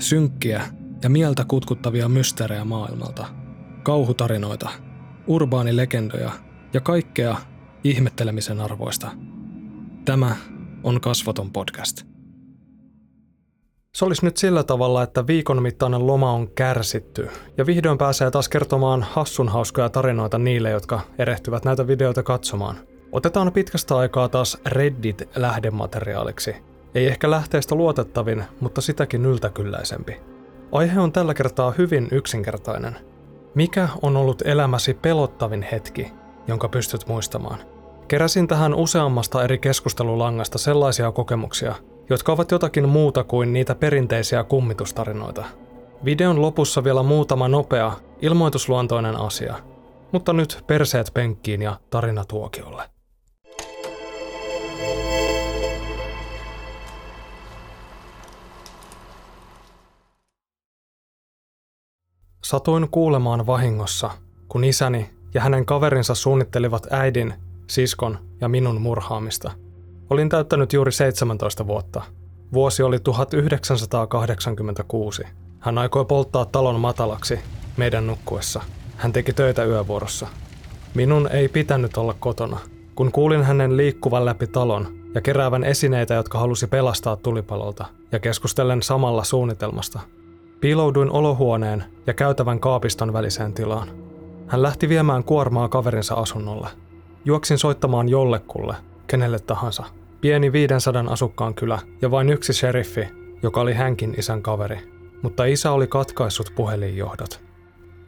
Synkkiä ja mieltä kutkuttavia mysteerejä maailmalta. Kauhutarinoita, urbaanilegendoja ja kaikkea ihmettelemisen arvoista. Tämä on Kasvoton podcast. Se olisi nyt sillä tavalla, että viikon mittainen loma on kärsitty ja vihdoin pääsee taas kertomaan hassun hauskoja tarinoita niille, jotka erehtyvät näitä videoita katsomaan. Otetaan pitkästä aikaa taas Reddit lähdemateriaaliksi. Ei ehkä lähteestä luotettavin, mutta sitäkin yltäkylläisempi. Aihe on tällä kertaa hyvin yksinkertainen. Mikä on ollut elämäsi pelottavin hetki, jonka pystyt muistamaan? Keräsin tähän useammasta eri keskustelulangasta sellaisia kokemuksia, jotka ovat jotakin muuta kuin niitä perinteisiä kummitustarinoita. Videon lopussa vielä muutama nopea, ilmoitusluontoinen asia. Mutta nyt perseet penkkiin ja tarina tuokiolle. Satuin kuulemaan vahingossa, kun isäni ja hänen kaverinsa suunnittelivat äidin, siskon ja minun murhaamista. Olin täyttänyt juuri 17 vuotta. Vuosi oli 1986. Hän aikoi polttaa talon matalaksi meidän nukkuessa. Hän teki töitä yövuorossa. Minun ei pitänyt olla kotona. Kun kuulin hänen liikkuvan läpi talon ja keräävän esineitä, jotka halusi pelastaa tulipalolta, ja keskustellen samalla suunnitelmasta, Piilouduin olohuoneen ja käytävän kaapiston väliseen tilaan. Hän lähti viemään kuormaa kaverinsa asunnolle. Juoksin soittamaan jollekulle, kenelle tahansa. Pieni 500 asukkaan kylä ja vain yksi sheriffi, joka oli hänkin isän kaveri. Mutta isä oli katkaissut puhelinjohdot.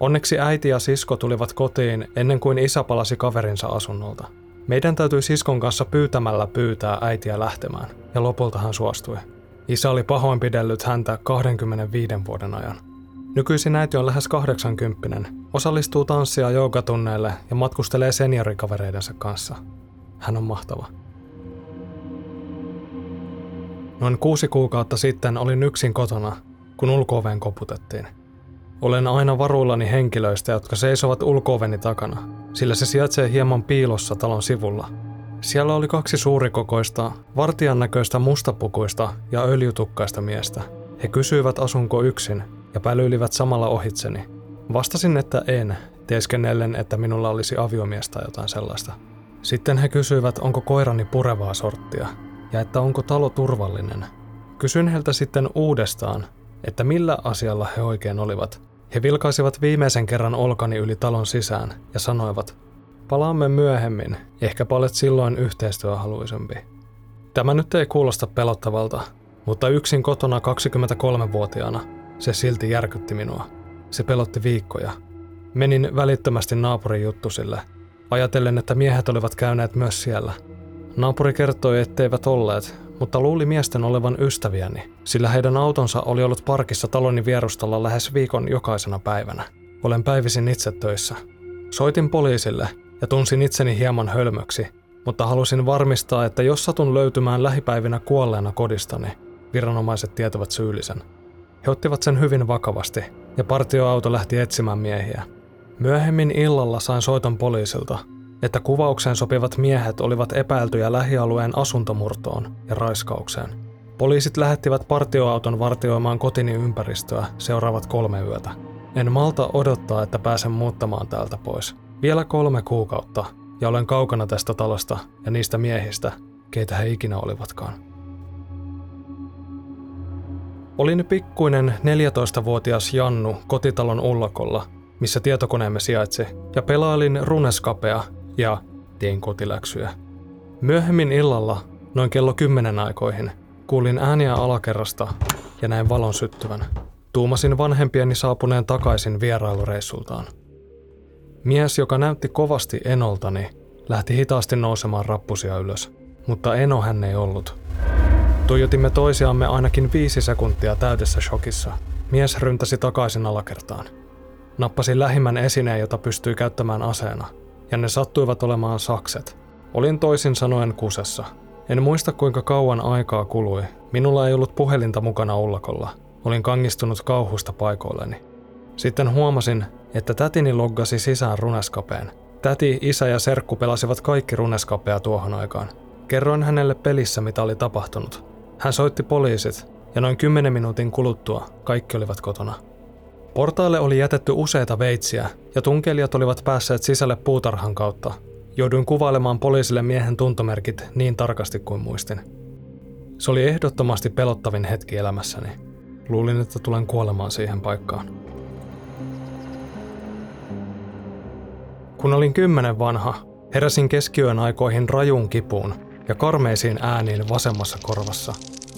Onneksi äiti ja sisko tulivat kotiin ennen kuin isä palasi kaverinsa asunnolta. Meidän täytyi siskon kanssa pyytämällä pyytää äitiä lähtemään, ja lopulta hän suostui. Isä oli pahoinpidellyt häntä 25 vuoden ajan. Nykyisin äiti on lähes 80, osallistuu tanssia joogatunneille ja matkustelee seniorikavereidensa kanssa. Hän on mahtava. Noin kuusi kuukautta sitten olin yksin kotona, kun ulkooveen koputettiin. Olen aina varuillani henkilöistä, jotka seisovat ulkooveni takana, sillä se sijaitsee hieman piilossa talon sivulla – siellä oli kaksi suurikokoista, vartijan näköistä mustapukuista ja öljytukkaista miestä. He kysyivät asunko yksin ja pälyilivät samalla ohitseni. Vastasin, että en, teeskennellen, että minulla olisi aviomies tai jotain sellaista. Sitten he kysyivät, onko koirani purevaa sorttia ja että onko talo turvallinen. Kysyin heiltä sitten uudestaan, että millä asialla he oikein olivat. He vilkaisivat viimeisen kerran olkani yli talon sisään ja sanoivat, Palaamme myöhemmin, ehkä olet silloin yhteistyöhaluisempi. Tämä nyt ei kuulosta pelottavalta, mutta yksin kotona 23-vuotiaana se silti järkytti minua. Se pelotti viikkoja. Menin välittömästi naapurin juttusille, ajatellen, että miehet olivat käyneet myös siellä. Naapuri kertoi, etteivät olleet, mutta luuli miesten olevan ystäviäni, sillä heidän autonsa oli ollut parkissa taloni vierustalla lähes viikon jokaisena päivänä. Olen päivisin itse töissä. Soitin poliisille ja tunsin itseni hieman hölmöksi, mutta halusin varmistaa, että jos satun löytymään lähipäivinä kuolleena kodistani, viranomaiset tietävät syyllisen. He ottivat sen hyvin vakavasti, ja partioauto lähti etsimään miehiä. Myöhemmin illalla sain soiton poliisilta, että kuvaukseen sopivat miehet olivat epäiltyjä lähialueen asuntomurtoon ja raiskaukseen. Poliisit lähettivät partioauton vartioimaan kotini ympäristöä seuraavat kolme yötä. En malta odottaa, että pääsen muuttamaan täältä pois. Vielä kolme kuukautta ja olen kaukana tästä talosta ja niistä miehistä, keitä he ikinä olivatkaan. Olin pikkuinen 14-vuotias Jannu kotitalon ullakolla, missä tietokoneemme sijaitsi, ja pelailin runeskapea ja tein kotiläksyjä. Myöhemmin illalla, noin kello kymmenen aikoihin, kuulin ääniä alakerrasta ja näin valon syttyvän. Tuumasin vanhempieni saapuneen takaisin vierailureissultaan. Mies, joka näytti kovasti Enoltani, lähti hitaasti nousemaan rappusia ylös, mutta Eno hän ei ollut. Tuijotimme toisiamme ainakin viisi sekuntia täydessä shokissa. Mies ryntäsi takaisin alakertaan. Nappasin lähimmän esineen, jota pystyi käyttämään aseena, ja ne sattuivat olemaan sakset. Olin toisin sanoen kusessa. En muista kuinka kauan aikaa kului. Minulla ei ollut puhelinta mukana ullakolla. Olin kangistunut kauhusta paikoilleni. Sitten huomasin, että loggasi sisään runeskapeen. Täti, isä ja serkku pelasivat kaikki runeskapea tuohon aikaan. Kerroin hänelle pelissä, mitä oli tapahtunut. Hän soitti poliisit, ja noin 10 minuutin kuluttua kaikki olivat kotona. Portaille oli jätetty useita veitsiä ja tunkelijat olivat päässeet sisälle puutarhan kautta. Jouduin kuvailemaan poliisille miehen tuntomerkit niin tarkasti kuin muistin. Se oli ehdottomasti pelottavin hetki elämässäni. Luulin, että tulen kuolemaan siihen paikkaan. Kun olin kymmenen vanha, heräsin keskiyön aikoihin rajuun kipuun ja karmeisiin ääniin vasemmassa korvassa.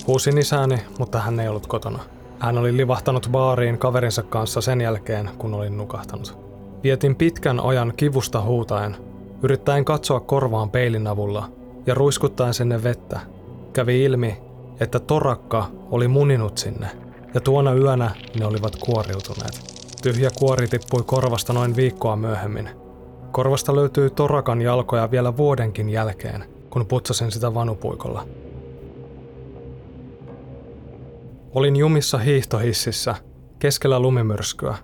Huusin isääni, mutta hän ei ollut kotona. Hän oli livahtanut baariin kaverinsa kanssa sen jälkeen, kun olin nukahtanut. Vietin pitkän ajan kivusta huutaen, yrittäen katsoa korvaan peilin avulla ja ruiskuttaen sinne vettä. Kävi ilmi, että torakka oli muninut sinne, ja tuona yönä ne olivat kuoriutuneet. Tyhjä kuori tippui korvasta noin viikkoa myöhemmin. Korvasta löytyi torakan jalkoja vielä vuodenkin jälkeen, kun putsasin sitä vanupuikolla. Olin jumissa hiihtohississä, keskellä lumimyrskyä,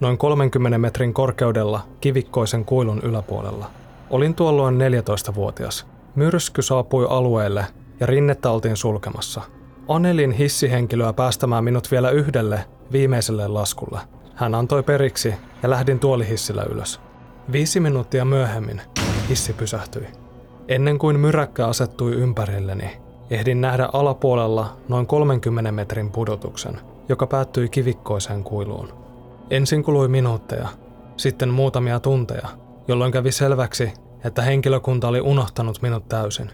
noin 30 metrin korkeudella kivikkoisen kuilun yläpuolella. Olin tuolloin 14-vuotias. Myrsky saapui alueelle ja rinnettä oltiin sulkemassa. Anelin hissihenkilöä päästämään minut vielä yhdelle viimeiselle laskulle. Hän antoi periksi ja lähdin tuolihissillä ylös. Viisi minuuttia myöhemmin hissi pysähtyi. Ennen kuin myräkkä asettui ympärilleni, ehdin nähdä alapuolella noin 30 metrin pudotuksen, joka päättyi kivikkoiseen kuiluun. Ensin kului minuutteja, sitten muutamia tunteja, jolloin kävi selväksi, että henkilökunta oli unohtanut minut täysin.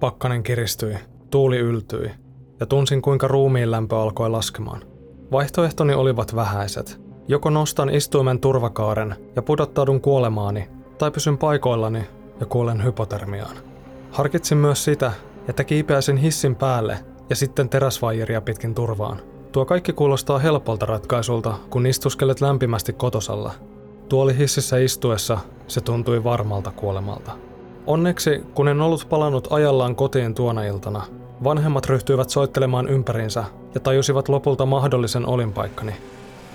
Pakkanen kiristyi, tuuli yltyi ja tunsin kuinka ruumiin lämpö alkoi laskemaan. Vaihtoehtoni olivat vähäiset. Joko nostan istuimen turvakaaren ja pudottaudun kuolemaani, tai pysyn paikoillani ja kuolen hypotermiaan. Harkitsin myös sitä, että kiipeäisin hissin päälle ja sitten teräsvaijeria pitkin turvaan. Tuo kaikki kuulostaa helpolta ratkaisulta, kun istuskelet lämpimästi kotosalla. Tuoli hississä istuessa se tuntui varmalta kuolemalta. Onneksi, kun en ollut palannut ajallaan kotiin tuona iltana, vanhemmat ryhtyivät soittelemaan ympäriinsä ja tajusivat lopulta mahdollisen olinpaikkani.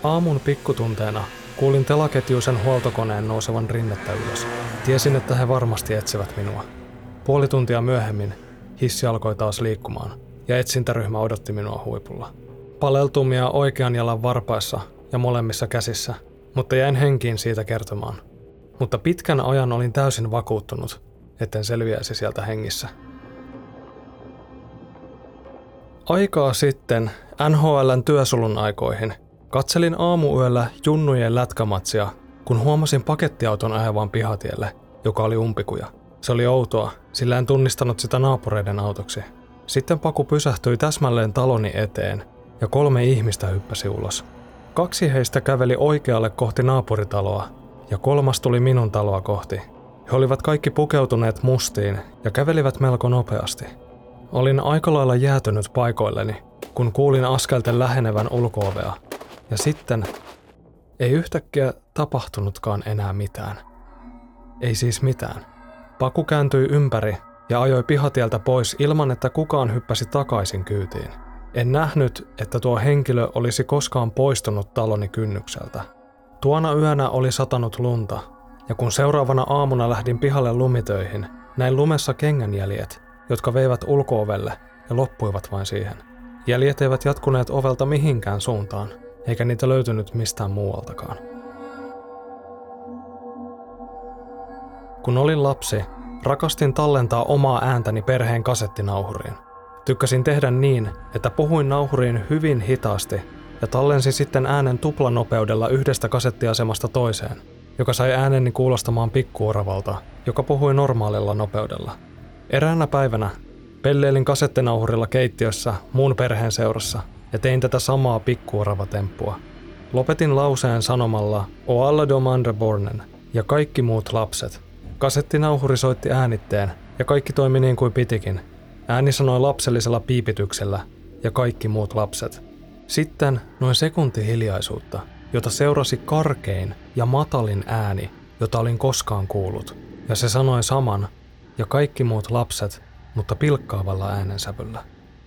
Aamun pikkutunteena kuulin telaketjuisen huoltokoneen nousevan rinnettä ylös. Tiesin, että he varmasti etsivät minua. Puoli tuntia myöhemmin hissi alkoi taas liikkumaan ja etsintäryhmä odotti minua huipulla. Paleltumia oikean jalan varpaissa ja molemmissa käsissä, mutta jäin henkiin siitä kertomaan. Mutta pitkän ajan olin täysin vakuuttunut, etten selviäisi sieltä hengissä. Aikaa sitten NHLn työsulun aikoihin katselin aamuyöllä junnujen lätkämatsia, kun huomasin pakettiauton ajavan pihatielle, joka oli umpikuja. Se oli outoa, sillä en tunnistanut sitä naapureiden autoksi. Sitten Paku pysähtyi täsmälleen taloni eteen ja kolme ihmistä hyppäsi ulos. Kaksi heistä käveli oikealle kohti naapuritaloa ja kolmas tuli minun taloa kohti. He olivat kaikki pukeutuneet mustiin ja kävelivät melko nopeasti. Olin aika lailla jäätynyt paikoilleni, kun kuulin askelten lähenevän ulkoovea. Ja sitten ei yhtäkkiä tapahtunutkaan enää mitään. Ei siis mitään. Paku kääntyi ympäri ja ajoi pihatieltä pois ilman, että kukaan hyppäsi takaisin kyytiin. En nähnyt, että tuo henkilö olisi koskaan poistunut taloni kynnykseltä. Tuona yönä oli satanut lunta, ja kun seuraavana aamuna lähdin pihalle lumitöihin, näin lumessa kengänjäljet, jotka veivät ulkoovelle ja loppuivat vain siihen. Jäljet eivät jatkuneet ovelta mihinkään suuntaan, eikä niitä löytynyt mistään muualtakaan. Kun olin lapsi, rakastin tallentaa omaa ääntäni perheen kasettinauhuriin. Tykkäsin tehdä niin, että puhuin nauhuriin hyvin hitaasti ja tallensin sitten äänen tuplanopeudella yhdestä kasettiasemasta toiseen, joka sai ääneni kuulostamaan pikkuoravalta, joka puhui normaalilla nopeudella. Eräänä päivänä pelleilin kasettinauhurilla keittiössä muun perheen seurassa ja tein tätä samaa pikkuorava-temppua. Lopetin lauseen sanomalla O alla domande bornen ja kaikki muut lapset. Kasettinauhuri soitti äänitteen ja kaikki toimi niin kuin pitikin. Ääni sanoi lapsellisella piipityksellä ja kaikki muut lapset. Sitten noin sekunti hiljaisuutta, jota seurasi karkein ja matalin ääni, jota olin koskaan kuullut. Ja se sanoi saman ja kaikki muut lapset, mutta pilkkaavalla äänensävyllä.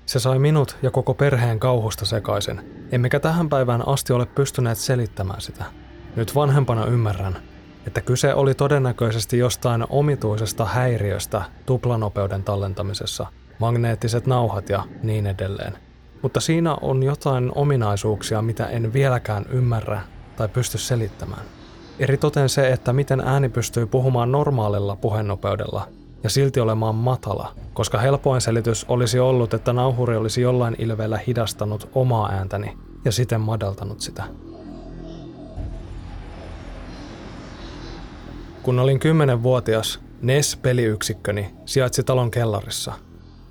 Se sai minut ja koko perheen kauhusta sekaisin, emmekä tähän päivään asti ole pystyneet selittämään sitä. Nyt vanhempana ymmärrän, että kyse oli todennäköisesti jostain omituisesta häiriöstä tuplanopeuden tallentamisessa, magneettiset nauhat ja niin edelleen. mutta siinä on jotain ominaisuuksia, mitä en vieläkään ymmärrä tai pysty selittämään. Eritoten se, että miten ääni pystyy puhumaan normaalilla puhenopeudella ja silti olemaan matala, koska helpoin selitys olisi ollut, että nauhuri olisi jollain ilveellä hidastanut omaa ääntäni ja siten madaltanut sitä. Kun olin 10-vuotias, NES-peliyksikköni sijaitsi talon kellarissa.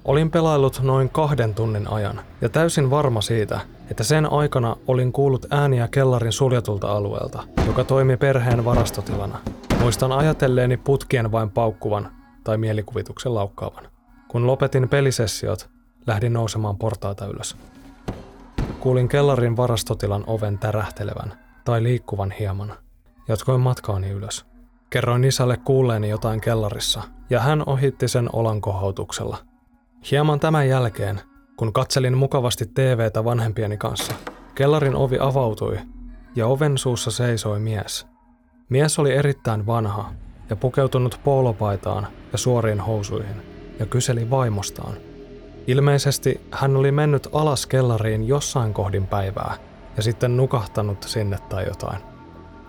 Olin pelaillut noin kahden tunnin ajan ja täysin varma siitä, että sen aikana olin kuullut ääniä kellarin suljetulta alueelta, joka toimi perheen varastotilana. Muistan ajatelleeni putkien vain paukkuvan tai mielikuvituksen laukkaavan. Kun lopetin pelisessiot, lähdin nousemaan portaita ylös. Kuulin kellarin varastotilan oven tärähtelevän tai liikkuvan hieman. Jatkoin matkaani ylös. Kerroin isälle kuulleeni jotain kellarissa, ja hän ohitti sen olankohautuksella. Hieman tämän jälkeen, kun katselin mukavasti TVtä vanhempieni kanssa, kellarin ovi avautui, ja oven suussa seisoi mies. Mies oli erittäin vanha ja pukeutunut poolopaitaan ja suoriin housuihin, ja kyseli vaimostaan. Ilmeisesti hän oli mennyt alas kellariin jossain kohdin päivää, ja sitten nukahtanut sinne tai jotain.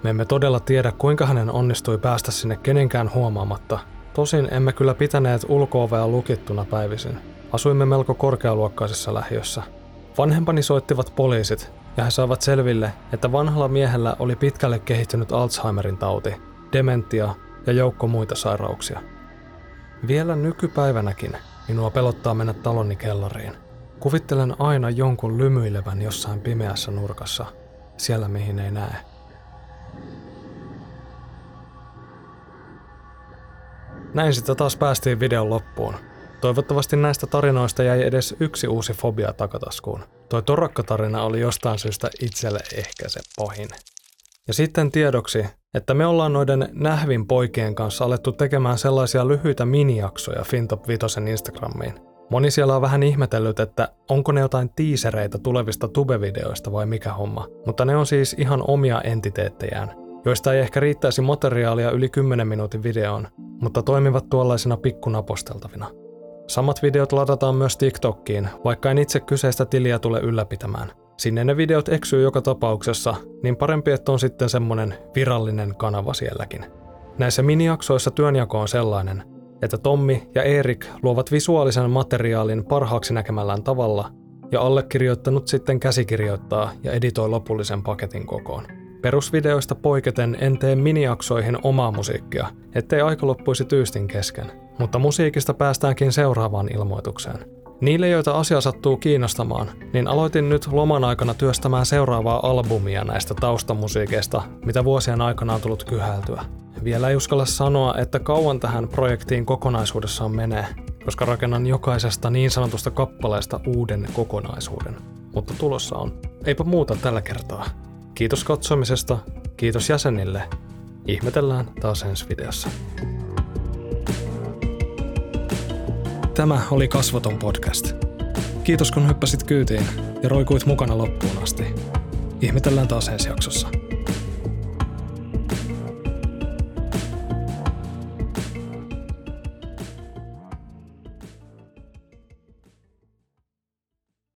Me emme todella tiedä, kuinka hänen onnistui päästä sinne kenenkään huomaamatta. Tosin emme kyllä pitäneet ulkoovea lukittuna päivisin. Asuimme melko korkealuokkaisessa lähiössä. Vanhempani soittivat poliisit, ja he saivat selville, että vanhalla miehellä oli pitkälle kehittynyt Alzheimerin tauti, dementia ja joukko muita sairauksia. Vielä nykypäivänäkin minua pelottaa mennä talonni kellariin. Kuvittelen aina jonkun lymyilevän jossain pimeässä nurkassa, siellä mihin ei näe. Näin sitten taas päästiin videon loppuun. Toivottavasti näistä tarinoista jäi edes yksi uusi fobia takataskuun. Toi torakkatarina oli jostain syystä itselle ehkä se pahin. Ja sitten tiedoksi, että me ollaan noiden nähvin poikien kanssa alettu tekemään sellaisia lyhyitä minijaksoja Fintop Vitosen Instagramiin. Moni siellä on vähän ihmetellyt, että onko ne jotain tiisereitä tulevista tubevideoista vai mikä homma, mutta ne on siis ihan omia entiteettejään, joista ei ehkä riittäisi materiaalia yli 10 minuutin videoon, mutta toimivat tuollaisina pikkunaposteltavina. Samat videot ladataan myös TikTokkiin, vaikka en itse kyseistä tiliä tule ylläpitämään. Sinne ne videot eksyy joka tapauksessa, niin parempi, että on sitten semmonen virallinen kanava sielläkin. Näissä minijaksoissa työnjako on sellainen, että Tommi ja Erik luovat visuaalisen materiaalin parhaaksi näkemällään tavalla, ja allekirjoittanut sitten käsikirjoittaa ja editoi lopullisen paketin kokoon. Perusvideoista poiketen en tee miniaksoihin omaa musiikkia, ettei aika loppuisi tyystin kesken. Mutta musiikista päästäänkin seuraavaan ilmoitukseen. Niille, joita asia sattuu kiinnostamaan, niin aloitin nyt loman aikana työstämään seuraavaa albumia näistä taustamusiikeista, mitä vuosien aikana on tullut kyhältyä. Vielä ei uskalla sanoa, että kauan tähän projektiin kokonaisuudessaan menee, koska rakennan jokaisesta niin sanotusta kappaleesta uuden kokonaisuuden. Mutta tulossa on. Eipä muuta tällä kertaa. Kiitos katsomisesta, kiitos jäsenille. Ihmetellään taas ensi videossa. Tämä oli Kasvoton podcast. Kiitos kun hyppäsit kyytiin ja roikuit mukana loppuun asti. Ihmetellään taas ensi jaksossa.